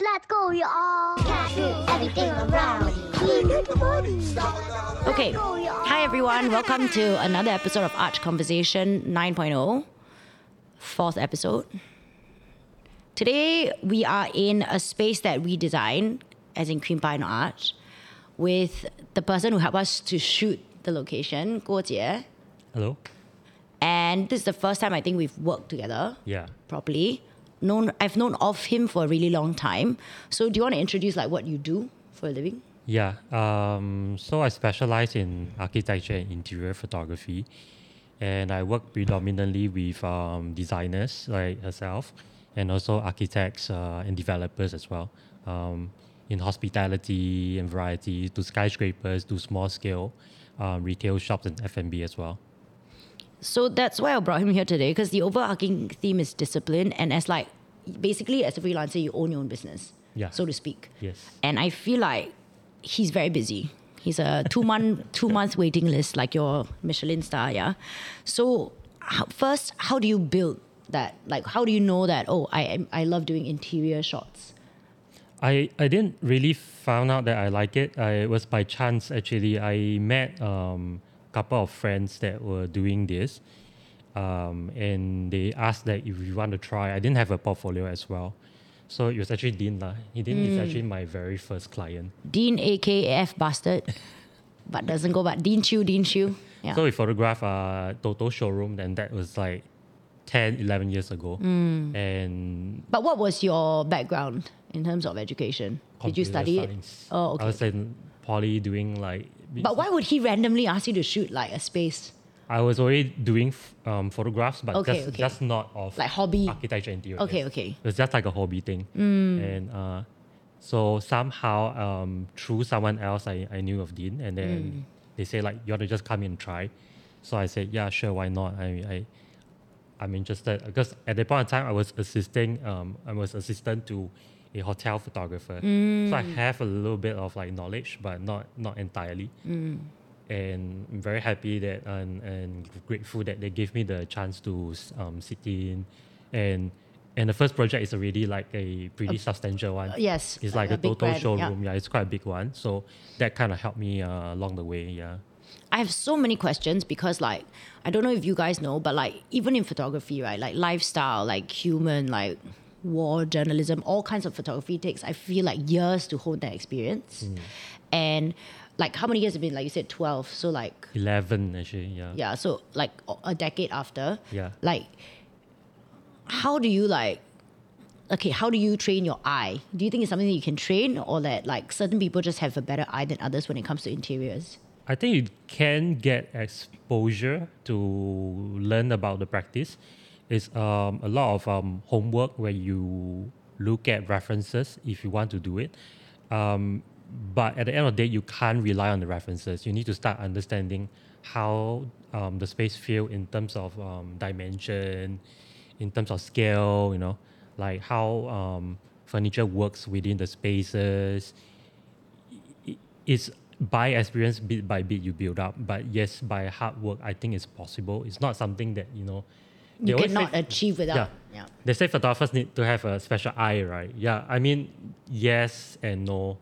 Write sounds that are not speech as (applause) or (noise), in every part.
Let's go, y'all. Everything around. Okay. Hi, everyone. Welcome to another episode of Arch Conversation 9.0, fourth episode. Today, we are in a space that we designed, as in Cream Pine Arch, with the person who helped us to shoot the location, Guo Jie. Hello. And this is the first time I think we've worked together Yeah. properly. Known, I've known of him for a really long time. So, do you want to introduce like what you do for a living? Yeah. Um, so I specialize in architecture and interior photography, and I work predominantly with um, designers like herself, and also architects uh, and developers as well. Um, in hospitality and variety, to skyscrapers, to small scale um, retail shops and F&B as well. So that's why I brought him here today because the overarching theme is discipline, and as like basically as a freelancer, you own your own business, Yeah. so to speak. Yes. And I feel like he's very busy. He's a two month (laughs) two month waiting list, like your Michelin star, yeah. So how, first, how do you build that? Like, how do you know that? Oh, I I love doing interior shots. I, I didn't really found out that I like it. I, it was by chance actually. I met um, couple of friends that were doing this, um, and they asked that if we want to try. I didn't have a portfolio as well, so it was actually Dean lah. He Dean is actually my very first client. Dean, AKF bastard, (laughs) but doesn't go. But Dean Chew, Dean Chew. Yeah. So we photographed uh, Toto showroom, and that was like 10, 11 years ago, and but what was your background in terms of education? Did you study science. it? Oh, okay. I was in poly doing like. But why would he randomly ask you to shoot like a space, I was already doing um, photographs, but Okay, just, okay. just not of like hobby? architecture interior. Okay, yes. okay. It was just like a hobby thing. And uh, so somehow um, through someone else, I, I knew of Dean, and then they say like, you want to just come in and try. So I said, yeah, sure, why not? I, I I'm interested because at that point in time, I was assisting. Um, I was assistant to a hotel photographer, so I have a little bit of like knowledge, but not not entirely and I'm very happy that and, and grateful that they gave me the chance to um, sit in and and the first project is already like a pretty substantial one. Yes, It's like a, big total brand, yeah. showroom. Yeah. it's quite a big one. So that kind of helped me uh, along the way. Yeah. I have so many questions because like I don't know if you guys know, but like even in photography, right? Like lifestyle, like human, like war journalism, all kinds of photography takes I feel like years to hold that experience. Hmm. And like how many years have been like you said 12 so like 11 actually. Yeah. yeah so like a decade after Yeah. like how do you like okay how do you train your eye do you think it's something that you can train or that like certain people just have a better eye than others when it comes to interiors I think you can get exposure to learn about the practice. It's um, a lot of um, homework where you look at references if you want to do it. Um, but at the end of the day, you can't rely on the references. You need to start understanding how um, the space feel in terms of um, dimension, in terms of scale. You know, like how um, furniture works within the spaces it's by experience bit by bit you build up but yes by hard work i think it's possible it's not something that you know you cannot say- achieve without yeah. yeah. they say photographers need to have a special eye right? Yeah i mean yes and no.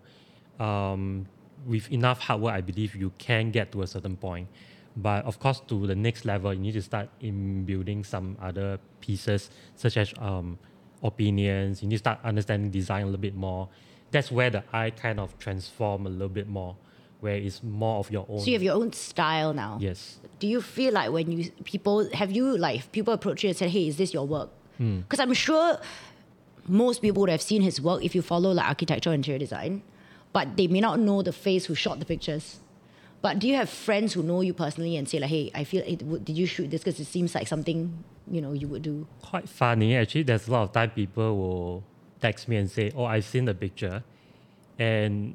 Um, with enough hard work i believe you can get to a certain point. But of course to the next level you need to start in building some other pieces such as um, opinions. You need to start understanding design a little bit more. That's where the eye kind of transform a little bit more where it's more of your own so you have your own style now. Yes. Do you feel like when you people have you like people approach you and said hey is this your work? Hmm. because i'm sure most people would have seen his work if you follow like architecture and interior design but they may not know the face who shot the pictures. But do you have friends who know you personally and say like hey i feel it would, did you shoot this? Because it seems like something you know you would do. Quite funny. Actually, there's a lot of time people will text me and say, "Oh, I've seen the picture," and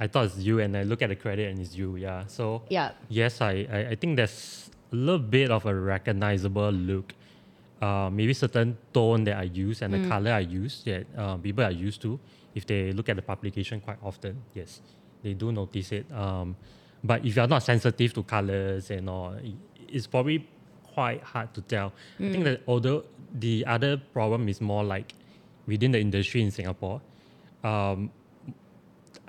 I thought it's you, and I look at the credit and it's you. Yeah. So yeah yes, I I, I think there's a little bit of a recognizable look. Uh, maybe certain tone that I use and the color I use that uh, people are used to. If they look at the publication quite often, yes, they do notice it. Um, but if you're not sensitive to colors and all, it's probably quite hard to tell. I think that although the other problem is more like within the industry in Singapore, um,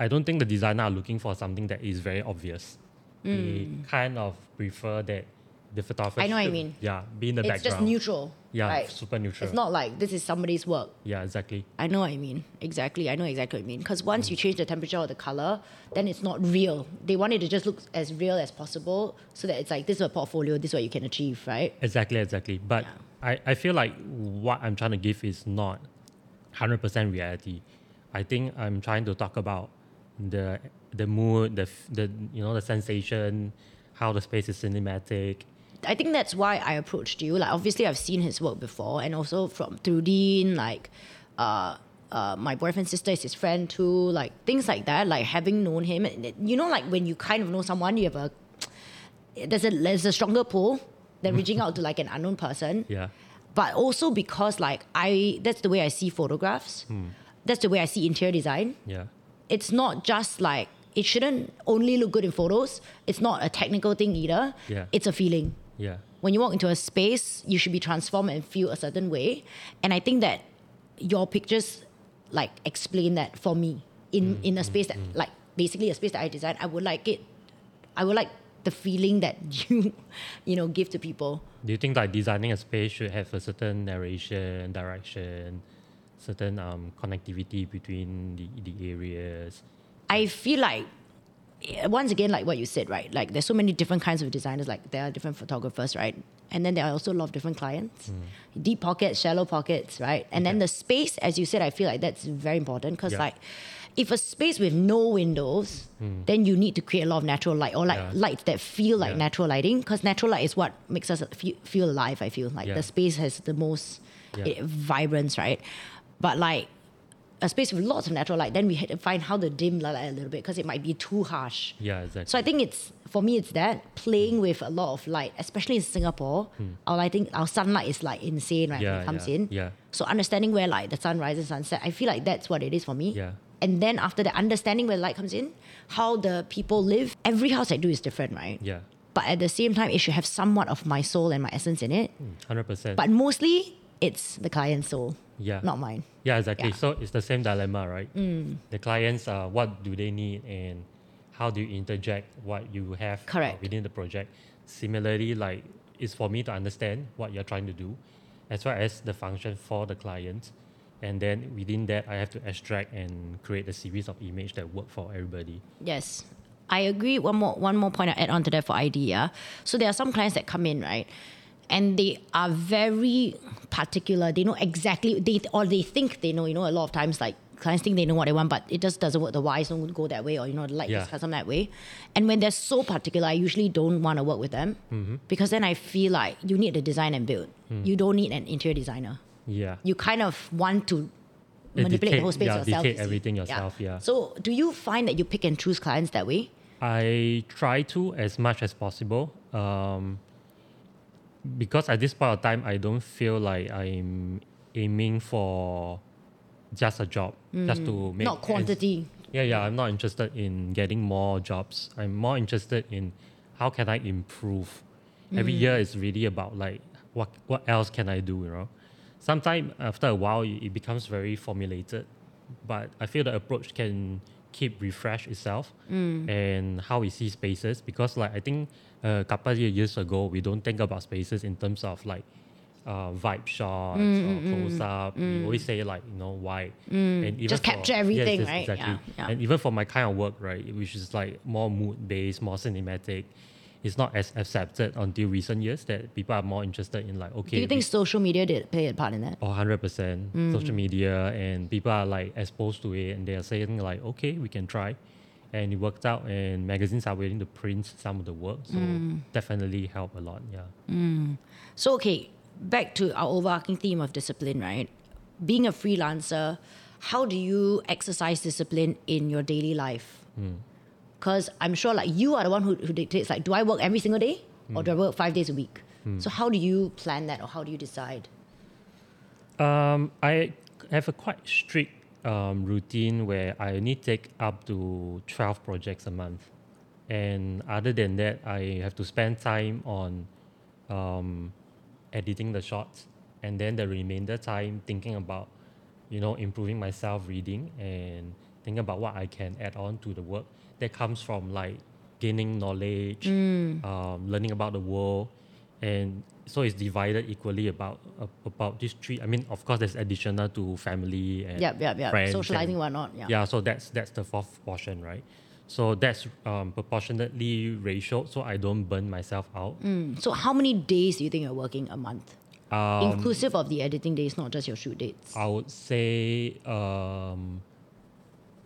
I don't think the designer are looking for something that is very obvious. They kind of prefer that the photographer. Mm. I know what you mean. Yeah, be in the it's background. just neutral. Yeah, right? super neutral. It's not like this is somebody's work. Yeah, exactly. I know what I mean. Exactly. I know exactly what I mean. Because once you change the temperature or the color, then it's not real. They want it to just look as real as possible so that it's like, this is a portfolio, this is what you can achieve, right? Exactly, exactly. But I, I feel like what I'm trying to give is not 100% reality. I think I'm trying to talk about the the mood, the the you know the sensation, how the space is cinematic. I think that's why I approached you. Like, obviously, I've seen his work before, and also from through Dean, like, uh, uh, my boyfriend's sister is his friend too. Like things like that. Like having known him, you know, like when you kind of know someone, you have a there's a there's a stronger pull than reaching out to like an unknown person. Yeah, But also because like I, that's the way I see photographs. That's the way I see interior design. yeah, It's not just like it shouldn't only look good in photos. It's not a technical thing either. Yeah. It's a feeling yeah, when you walk into a space, you should be transformed and feel a certain way. And I think that your pictures like explain that for me in mm, in a mm, space that mm. like basically a space that I design. I would like it. I would like the feeling that (laughs) you you know give to people. Do you think like designing a space should have a certain narration, direction, certain um, connectivity between the, the areas? I feel like eh, once again, like what you said, right? Like there's so many different kinds of designers. Like there are different photographers, right? And then there are also a lot of different clients, deep pockets, shallow pockets, right? And then the space, as you said, I feel like that's very important because Yeah. like if a space with no windows, then you need to create a lot of natural light or like Yeah. lights that feel like Yeah. natural lighting because natural light is what makes us feel, feel alive. I feel like the space has the most eh, vibrance, right? But like a space with lots of natural light, then we had to find how to dim the light a little bit because it might be too harsh. Yeah, exactly. So I think it's for me it's that playing with a lot of light, especially in Singapore. Our lighting, our sunlight is like insane, right? when Hmm. Yeah, it comes yeah, in. yeah. So understanding where like the sun rises, sunset, I feel like that's what it is for me. Yeah. And then after that, understanding where light comes in, how the people live. Every house I do is different, right? yeah, But at the same time, it should have somewhat of my soul and my essence in it. hundred percent. But mostly, it's the client's soul, yeah, not mine. Yeah, exactly. Yeah. Mm. So it's the same dilemma, right? The clients, uh, what do they need, and how do you interject what you have uh, within the project? Similarly, like it's for me to understand what you're trying to do, as well as the function for the client, and then within that, I have to extract and create a series of image that work for everybody. Yes. I agree. One more one more point I add on to that for idea. So there are some clients that come in, right? And they are very particular. They know exactly they or they think they know, you know, a lot of times like clients think they know what they want, but it just doesn't work. The whys don't go that way, or you know, like light Yeah. custom that way. And when they're so particular, I usually don't want to work with them Mm-hmm. because then I feel like you need to design and build. Mm. You don't need an interior designer. Yeah. You kind of want to Yeah, manipulate the whole space yeah, yourself. dictate everything yourself, yeah. So do you find that you pick and choose clients that way? I try to as much as possible. Um, because at this point of time, I don't feel like I'm aiming for just a job, just to make Mm. Not quantity. yeah, yeah. I'm not interested in getting more jobs. I'm more interested in how can I improve. Every year is really about like what what else can I do, you know. Sometimes after a while it, it becomes very formulated, but I feel the approach can keep refresh itself and how we see spaces because like I think a couple of years ago we don't think about spaces in terms of like uh, vibe shots mm, or mm, mm. close up. We always say like you know wide and even Just for- capture everything, yes, right? Exactly. Yeah, yeah. And even for my kind of work, right, which is like more mood based, more cinematic, it's not as accepted until recent years that people are more interested in like okay. Do you think social media did play a part in that? Oh, 100% Mm. social media and people are like exposed to it and they are saying like okay we can try and it worked out and magazines are willing to print some of the work so Mm. definitely help a lot yeah So okay, back to our overarching theme of discipline, right? Being a freelancer, how do you exercise discipline in your daily life? Because I'm sure like you are the one who, who dictates like, do I work every single day or do I work five days a week? So how do you plan that or how do you decide? Um, I have a quite strict um, routine where I only take up to 12 projects a month. And other than that, I have to spend time on um, editing the shots and then the remainder time thinking about you know, improving myself reading and thinking about what I can add on to the work. That comes from like gaining knowledge, um, learning about the world, and so it's divided equally about uh, about these three. I mean, of course, there's additional to family and Yep, yep, yep. friends Socializing, and- whatnot. Yeah. yeah, so that's that's the fourth portion, right? So that's um, proportionately ratio, so I don't burn myself out. Mm. So how many days do you think you're working a month? Um, Inclusive of the editing days, not just your shoot dates. I would say um,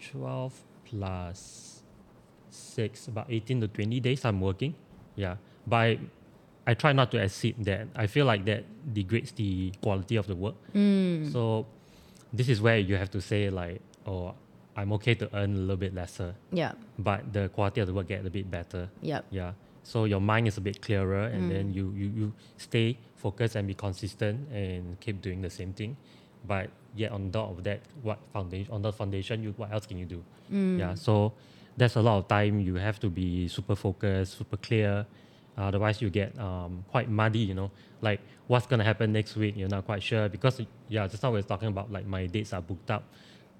twelve plus six, about eighteen to twenty days I'm working. Yeah, but I, try not to exceed that. I feel like that degrades the quality of the work. Mm. So this is where you have to say like, oh, I'm okay to earn a little bit lesser. Yeah. but the quality of the work get a bit better. Yeah. Yeah. So your mind is a bit clearer, and mm. then you, you you stay focused and be consistent and keep doing the same thing. But yet on top of that, what foundation on the foundation, you what else can you do? Mm. Yeah. So that's a lot of time. You have to be super focused, super clear. Otherwise, you get um, quite muddy. You know, like what's gonna happen next week. You're not quite sure because yeah, just now we are talking about like my dates are booked up.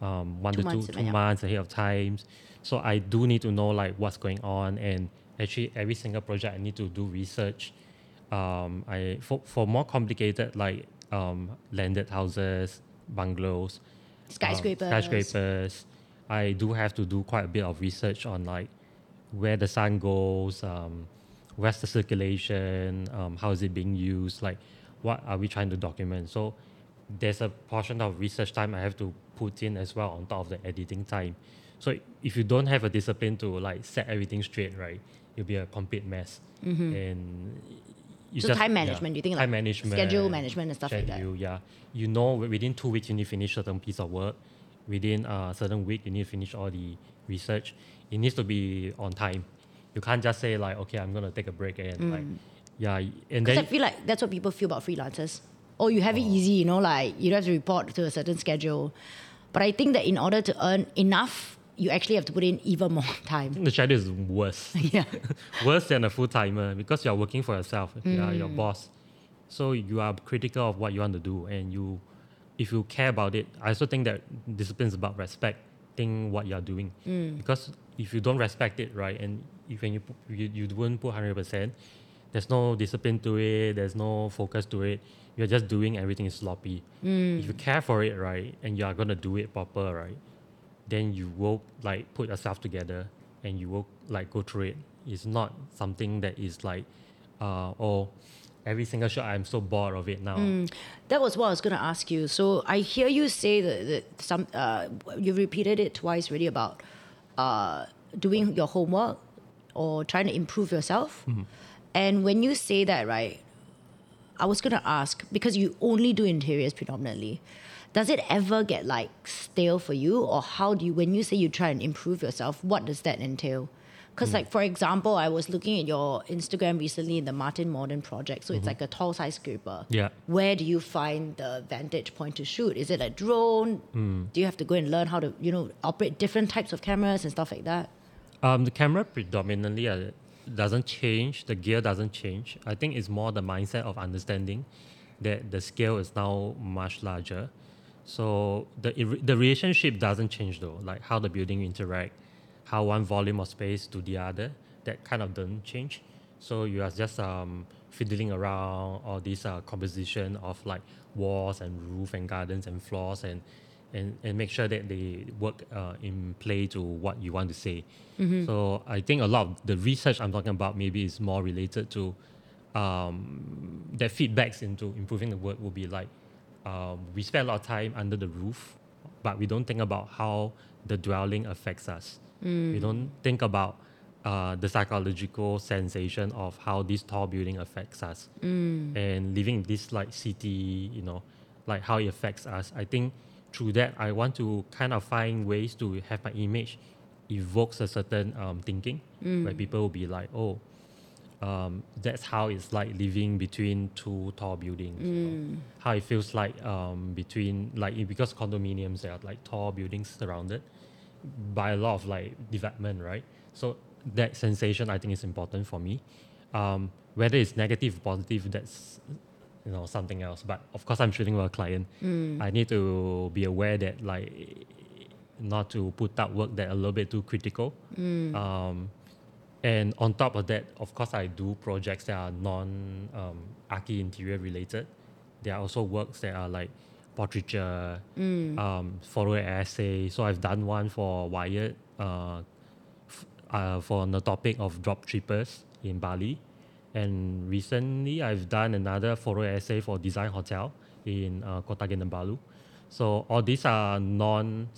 Um, one Two to two, months, two yeah. months ahead of times. So I do need to know like what's going on and actually every single project I need to do research. Um, I for, for more complicated like um, landed houses, bungalows, um, Skyscrapers. skyscrapers. I do have to do quite a bit of research on like where the sun goes, um, where's the circulation, um, how is it being used, like what are we trying to document. So there's a portion of research time I have to put in as well on top of the editing time. So if you don't have a discipline to like set everything straight, right, you'll be a complete mess. And you Mm-hmm. So time management, do you think, time like, management, schedule management and stuff like that? Yeah, you know within two weeks you need to finish certain piece of work. Within a certain week you need to finish all the research. It needs to be on time. You can't just say like, okay, I'm gonna take a break and like, yeah, and Because I feel like that's what people feel about freelancers. Oh, you have it easy, you know, like you don't have to report to a certain schedule. But I think that in order to earn enough, you actually have to put in even more (laughs) time. the schedule is worse. (laughs) yeah. (laughs) worse than a full timer because you're working for yourself. You are Mm. your boss. So you are critical of what you want to do and you if you care about it, I also think that discipline is about respecting what you're doing. Mm. Because if you don't respect it, right, and if when you put, you, you won't put hundred percent, there's no discipline to it, there's no focus to it. You're just doing everything is sloppy. Mm. If you care for it, right, and you are gonna do it proper, right, then you will like put yourself together and you will like go through it. It's not something that is like, uh, oh, every single shot I'm so bored of it now. That was what I was going to ask you. So I hear you say that, that some uh, you repeated it twice really about uh, doing your homework or trying to improve yourself. Mm-hmm. And when you say that, right, I was going to ask because you only do interiors predominantly. Does it ever get like stale for you, or how do you when you say you try and improve yourself? What does that entail? Because, mm-hmm. like for example, I was looking at your Instagram recently in the Martin Modern project. So it's mm-hmm. like a tall size skyscraper Yeah. where do you find the vantage point to shoot? Is it a drone? Mm. Do you have to go and learn how to, you know, operate different types of cameras and stuff like that? Um, the camera predominantly uh, doesn't change. The gear doesn't change. I think it's more the mindset of understanding that the scale is now much larger. So the the relationship doesn't change though. Like how the building interact, how one volume of space to the other, that kind of doesn't change. So you are just um, fiddling around all this uh, composition of like walls and roof and gardens and floors and and, and make sure that they work uh, in play to what you want to say. So I think a lot of the research I'm talking about maybe is more related to um, feedbacks into improving the work will be like um, we spend a lot of time under the roof, but we don't think about how the dwelling affects us. We don't think about uh, the psychological sensation of how this tall building affects us and living in this like city, you know, like how it affects us. I think through that, I want to kind of find ways to have my image evokes a certain um, thinking where people will be like, oh, um, that's how it's like living between two tall buildings. know. How it feels like um, between like because condominiums there are like tall buildings surrounded by a lot of like development, right? So that sensation I think is important for me. Um, whether it's negative or positive, that's you know something else. But of course, I'm shooting with a client. I need to be aware that like not to put out work that a little bit too critical. Um, and on top of that, of course, I do projects that are non um, archi interior related. There are also works that are like portraiture, um, photo essay. So I've done one for Wired uh, f- uh, for the topic of drop trippers in Bali. And recently, I've done another photo essay for Design Hotel in uh, Kota Kinabalu. So all these are non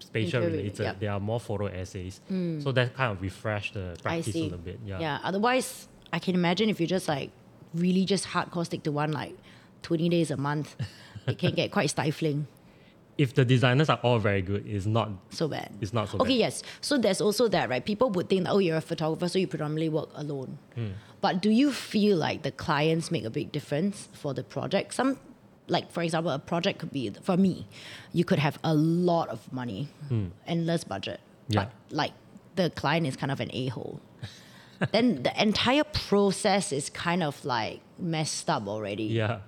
spatial related. yep. They are more photo essays. So that kind of refresh the practice a little bit. Yeah. Yeah. Otherwise, I can imagine if you just like really just hardcore stick to one like 20 days a month, it can get quite stifling. If the designers are all very good, it's not So bad. it's not so bad. Okay, bad. yes. So there's also that, right? People would think, oh, you're a photographer, so you predominantly work alone. Hmm. But do you feel like the clients make a big difference for the project? Some, like for example, a project could be for me, you could have a lot of money, endless budget. Yeah. but like the client is kind of an a hole. (laughs) then the entire process is kind of like messed up already. Yeah.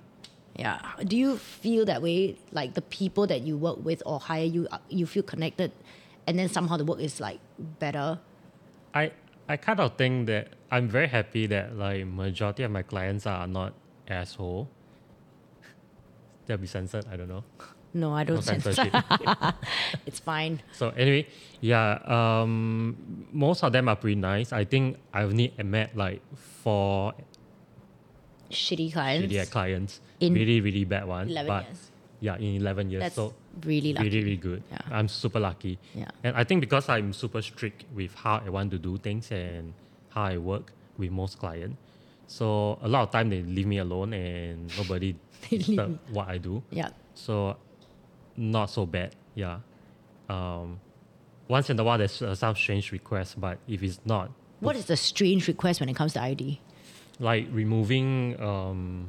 Yeah. Do you feel that way? Like the people that you work with or hire you, uh, you feel connected, and then somehow the work is like better. I I kind of think that I'm very happy that like majority of my clients are not asshole. They'll be censored. I don't know. No, I don't sense censorship. (laughs) It's fine. so anyway, yeah. Um, most of them are pretty nice. I think I've only met like four Shitty clients. shitty clients. In really really bad one. 11 but years. Yeah, in eleven years. That's so really lucky. really really good. Yeah. I'm super lucky. Yeah. And I think because I'm super strict with how I want to do things and how I work with most clients, so a lot of time they leave me alone and nobody (laughs) disturb what I do. Yeah. So not so bad. Yeah. Um, once in a while there's uh, some strange requests, but if it's not What is the strange request when it comes to ID? Like removing um,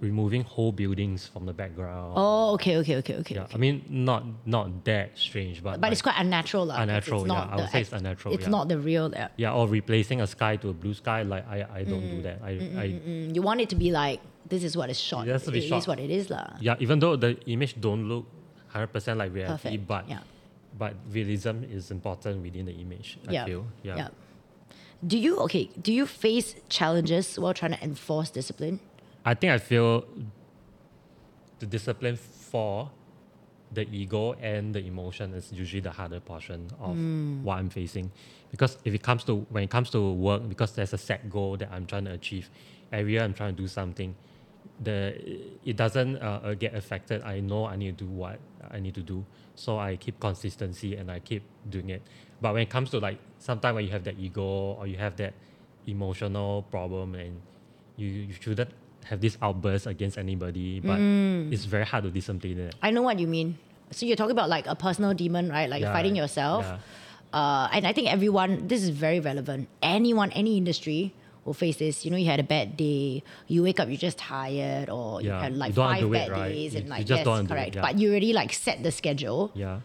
removing whole buildings from the background. Oh, okay, okay, okay, okay. Yeah, okay. I mean not not that strange, but But it's quite unnatural, lah. Unnatural, It's yeah, not I would say it's unnatural, It's yeah. not the real. Yeah. yeah, or replacing a sky to a blue sky. Like I, I don't do that. I, I Mm, you want it to be like this is what is shot. It has to be It shot. is what it is, lah. yeah, even though the image don't look hundred percent like reality, Perfect. but yeah. but realism is important within the image. I yeah. feel. Yeah. yeah. Do you okay? Do you face challenges while trying to enforce discipline? I think I feel the discipline for the ego and the emotion is usually the harder portion of hmm. what I'm facing. Because if it comes to when it comes to work, because there's a set goal that I'm trying to achieve, every year I'm trying to do something. The it doesn't uh, get affected. I know I need to do what I need to do, so I keep consistency and I keep doing it. But when it comes to like sometimes when you have that ego or you have that emotional problem and you, you shouldn't have this outburst against anybody, but it's very hard to discipline it. I know what you mean. So you're talking about like a personal demon, right? Like you're Yeah, fighting yourself. yeah. Uh, and I think everyone, this is very relevant. Anyone, any industry will face this. You know, you had a bad day, you wake up, you're just tired, or you had like you five do it, bad right? days, You- and like just yes, do it, correct. yeah. But you already like set the schedule, Yeah.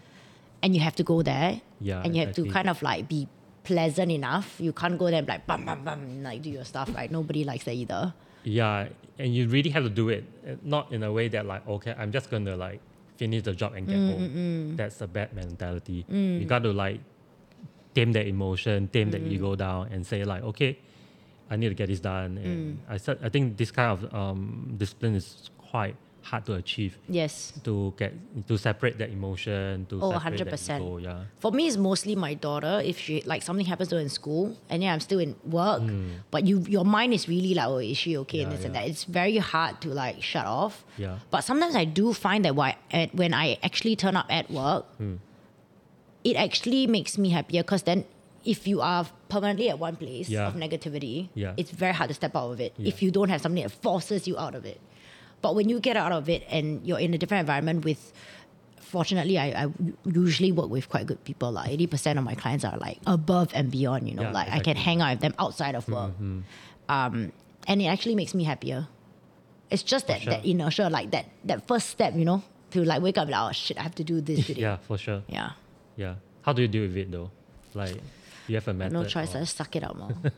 and you have to go there, Yeah, and you have to kind of like be pleasant enough. You can't go there and like bam bam bam like do your stuff, right? Nobody likes that either. Yeah, and you really have to do it, uh, not in a way that like okay, I'm just gonna like finish the job and get mm, home. Mm, mm. That's a bad mentality. You got to like tame that emotion, tame that ego down, and say like okay, I need to get this done. And I said I think this kind of um, discipline is quite hard to achieve. Yes. To get to separate that emotion, to Oh, separate that 100%. ego, yeah. For me, it's mostly my daughter. If she like something happens to her in school, and yeah, I'm still in work, but you your mind is really like, oh, is she okay? and Hmm. Yeah, this and that. It's very hard to like shut off. Yeah. But sometimes I do find that why at, when I actually turn up at work, Hmm. it actually makes me happier because then. If you are permanently at one place Yeah. of negativity, Yeah. it's very hard to step out of it Yeah. if you don't have something that forces you out of it. But when you get out of it and you're in a different environment with fortunately, I, I usually work with quite good people. Like eighty percent of my clients are like above and beyond. You know, like I can hang out with them outside of work, um, and it actually makes me happier. It's just that sure. that inertia, like that that first step, you know, to like wake up like oh shit, I have to do this (laughs) today. Yeah, for sure. yeah. Yeah. How do you deal with it though? Like, you have a method? No choice. or- I just suck it out more. (laughs)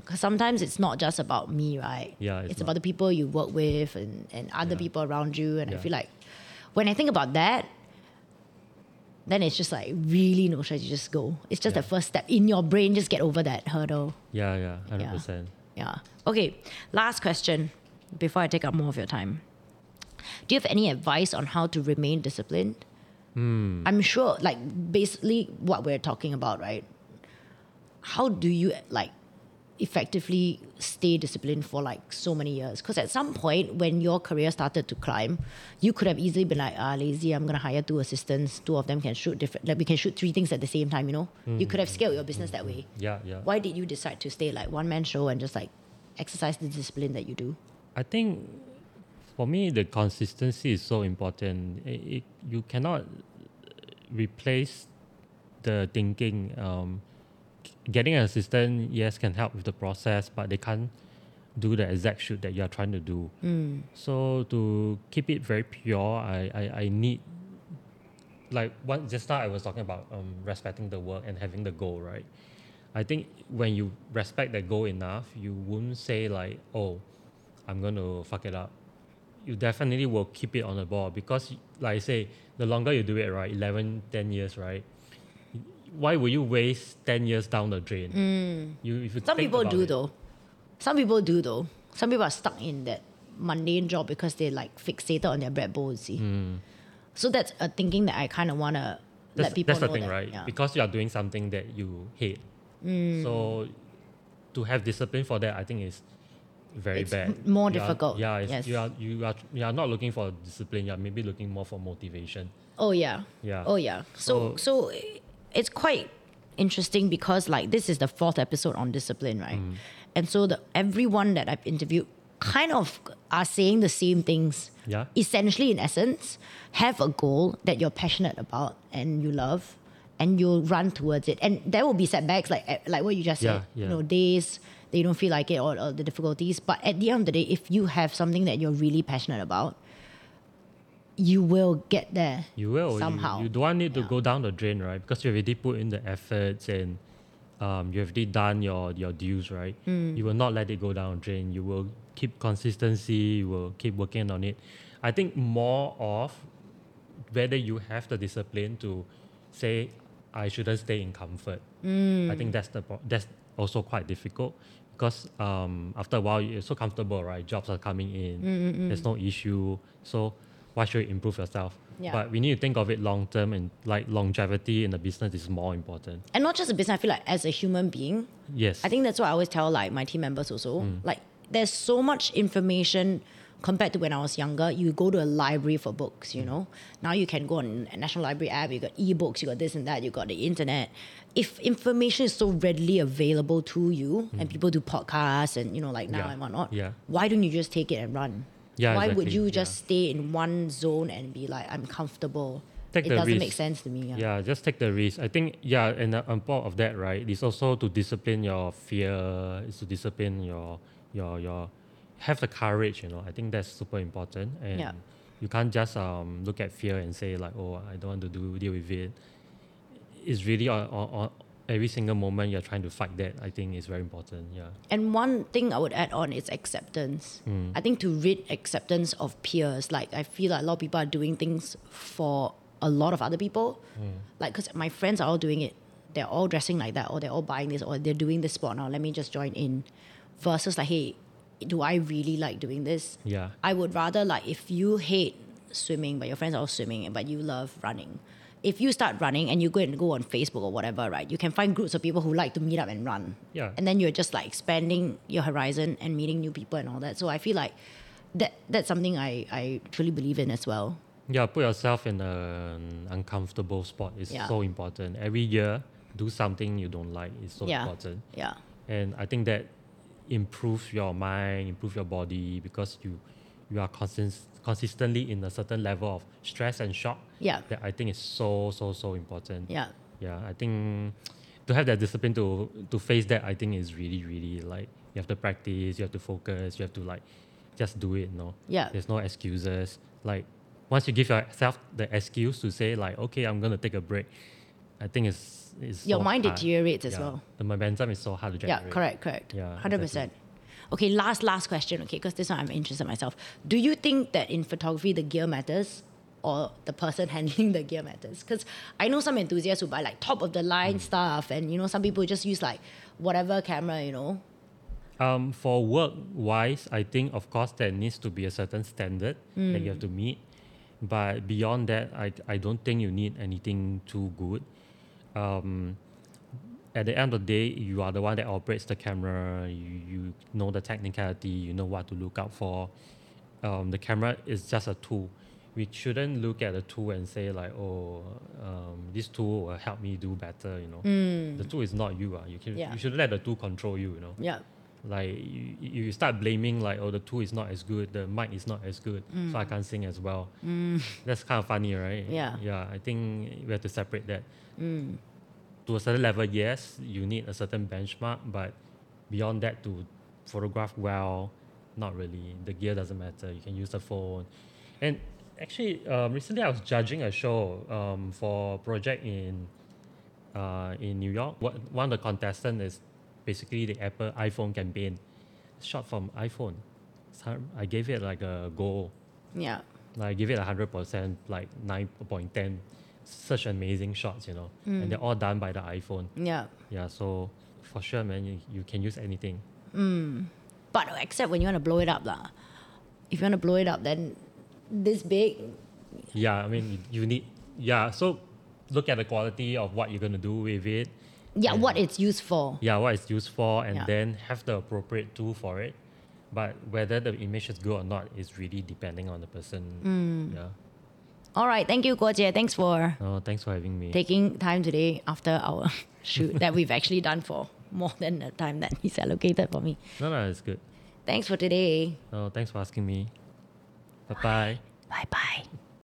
Because sometimes it's not just about me, right? Yeah, it's it's, about the people you work with and, and other Yeah. people around you. And I feel like when I think about that, then it's just like really no choice. You just go. It's just Yeah. the first step in your brain. Just get over that hurdle. Yeah, yeah, hundred percent. Yeah. Okay. Last question before I take up more of your time. Do you have any advice on how to remain disciplined? Hmm. I'm sure, like, basically what we're talking about, right? How do you, like, effectively stay disciplined for, like, so many years? Because at some point, when your career started to climb, you could have easily been like, ah, lazy, I'm going to hire two assistants. Two of them can shoot different, like, we can shoot three things at the same time, you know? You could have scaled your business that way Yeah, yeah. why did you decide to stay like one man show and just like exercise the discipline that you do? I think for me the consistency is so important. It, it, you cannot replace the thinking. Um, getting an assistant, yes, can help with the process, but they can't do the exact shoot that you are trying to do. So to keep it very pure, I, I, I need like what just now I was talking about um, respecting the work and having the goal, right? I think when you respect that goal enough, you won't say like, "Oh, I'm going to fuck it up." You definitely will keep it on the ball because, like I say, the longer you do it, right, 11, 10 years, right? Why would you waste 10 years down the drain? You, if you Some people do it. though. Some people do though. Some people are stuck in that mundane job because they're like fixated on their bread bowl, you see. So that's a thinking that I kind of want to That's, let people know. that's the know thing, that, right? yeah. Mm. Because you are doing something that you hate. So to have discipline for that, I think is very It's bad. m- more You are- difficult, yeah, it's, yes. you are you are you are not looking for discipline. You are maybe looking more for motivation. Oh yeah. Yeah. Oh yeah. So so it's quite interesting because like this is the fourth episode on discipline, right? Mm. And so the everyone that I've interviewed kind of are saying the same things. Yeah. Essentially, in essence, have a goal that you're passionate about and you love, and you'll run towards it. And there will be setbacks, like like what you just said. Yeah, yeah. You know, days that you don't feel like it or, or the difficulties. But at the end of the day, if you have something that you're really passionate about, you will get there. You will somehow. You, don't need to Yeah. go down the drain, right? Because you have already put in the efforts and um, you have already done your your dues, right? Hmm. You will not let it go down the drain. You will keep consistency. You will keep working on it. I think more of whether you have the discipline to say I shouldn't stay in comfort. Hmm. I think that's the that's also quite difficult because um, after a while you're so comfortable, right? Jobs are coming in. There's no issue. So why should you improve yourself? Yeah. But we need to think of it long term and like longevity in the business is more important. and not just a business. I feel like as a human being, Yes. I think that's what I always tell like my team members also. Mm. Like there's so much information compared to when I was younger. You go to a library for books, Mm. you know. Now you can go on a National Library app, you got ebooks, you got this and that, you got the internet. If information is so readily available to you and people do podcasts and you know like now Mm. Yeah. and whatnot, Yeah. why don't you just take it and run? Yeah, Why would exactly. you Yeah. just stay in one zone and be like, I'm comfortable? Take it doesn't risk. make sense to me. Yeah. Yeah, just take the risk. I think yeah, and uh, on top of that, right, it's also to discipline your fear. It's to discipline your your your have the courage. You know, I think that's super important. And Yeah. you can't just um look at fear and say like, oh, I don't want to do deal with it. It's really on, on every single moment you're trying to fight that. I think is very important. Yeah. And one thing I would add on is acceptance. Hmm. I think to read acceptance of peers, like I feel like a lot of people are doing things for a lot of other people. Hmm. Like, because my friends are all doing it. They're all dressing like that, or they're all buying this, or they're doing this sport now. Let me just join in. Versus, like, hey, do I really like doing this? Yeah. I would rather like if you hate swimming, but your friends are all swimming, but you love running. If you start running and you go and go on Facebook or whatever, right? You can find groups of people who like to meet up and run. Yeah. And then you're just like expanding your horizon and meeting new people and all that. So I feel like that that's something I, I truly believe in as well. Yeah, put yourself in an uncomfortable spot is Yeah. so important. Every year, do something you don't like is so yeah. important. Yeah. and I think that improves your mind, improve your body because you you are consist- consistently in a certain level of stress and shock. Yeah. That I think is so so so important. Yeah. Yeah, I think to have that discipline to to face that, I think is really really like you have to practice, you have to focus, you have to like just do it. No. Yeah. There's no excuses. Like once you give yourself the excuse to say like, okay, I'm gonna take a break, I think it's it's Your so mind hard. deteriorates as Yeah. well. The momentum is so hard to generate. Yeah, correct, correct. Yeah, hundred percent. Okay, last last question. Okay, because this one I'm interested myself. Do you think that in photography the gear matters, or the person (laughs) handling the gear matters? Because I know some enthusiasts who buy like top of the line Mm. stuff, and you know some people just use like whatever camera, you know. Um, for work wise, I think of course there needs to be a certain standard that you have to meet. But beyond that, I, I don't think you need anything too good. Um, at the end of the day, you are the one that operates the camera. You, you know the technicality. You know what to look out for. Um, the camera is just a tool. We shouldn't look at the tool and say like, oh, um, this tool will help me do better. You know, the tool is not you. Uh. You can Yeah. you should let the tool control you. You know Yeah. like you, you start blaming like oh the tool is not as good the mic is not as good so i can't sing as well that's kind of funny right Yeah. yeah i think we have to separate that to a certain level yes you need a certain benchmark but beyond that to photograph well not really the gear doesn't matter you can use the phone and actually um, recently i was judging a show um, for a project in uh, in New York. What, one of the contestants is basically the Apple iPhone campaign, shot from iPhone. So I gave it like a goal. Yeah. Like I give it hundred percent, like nine point ten. Such amazing shots, you know, and they're all done by the iPhone. Yeah. Yeah, so for sure, man, you, you can use anything. But except when you want to blow it up, lah. If you want to blow it up, then this big. Yeah, I mean, you need. Yeah, so look at the quality of what you're gonna do with it. Yeah, what it's used for. yeah, what it's used for, and Yeah. then have the appropriate tool for it. But whether the image is good or not is really depending on the person. Mm. Yeah. All right, thank you, Guo Jie. Thanks for Oh, thanks for having me. taking time today after our (laughs) shoot that we've actually done for more than the time that he's allocated for me. no, no, it's good. Thanks for today. Oh, thanks for asking me. Bye bye. Bye bye.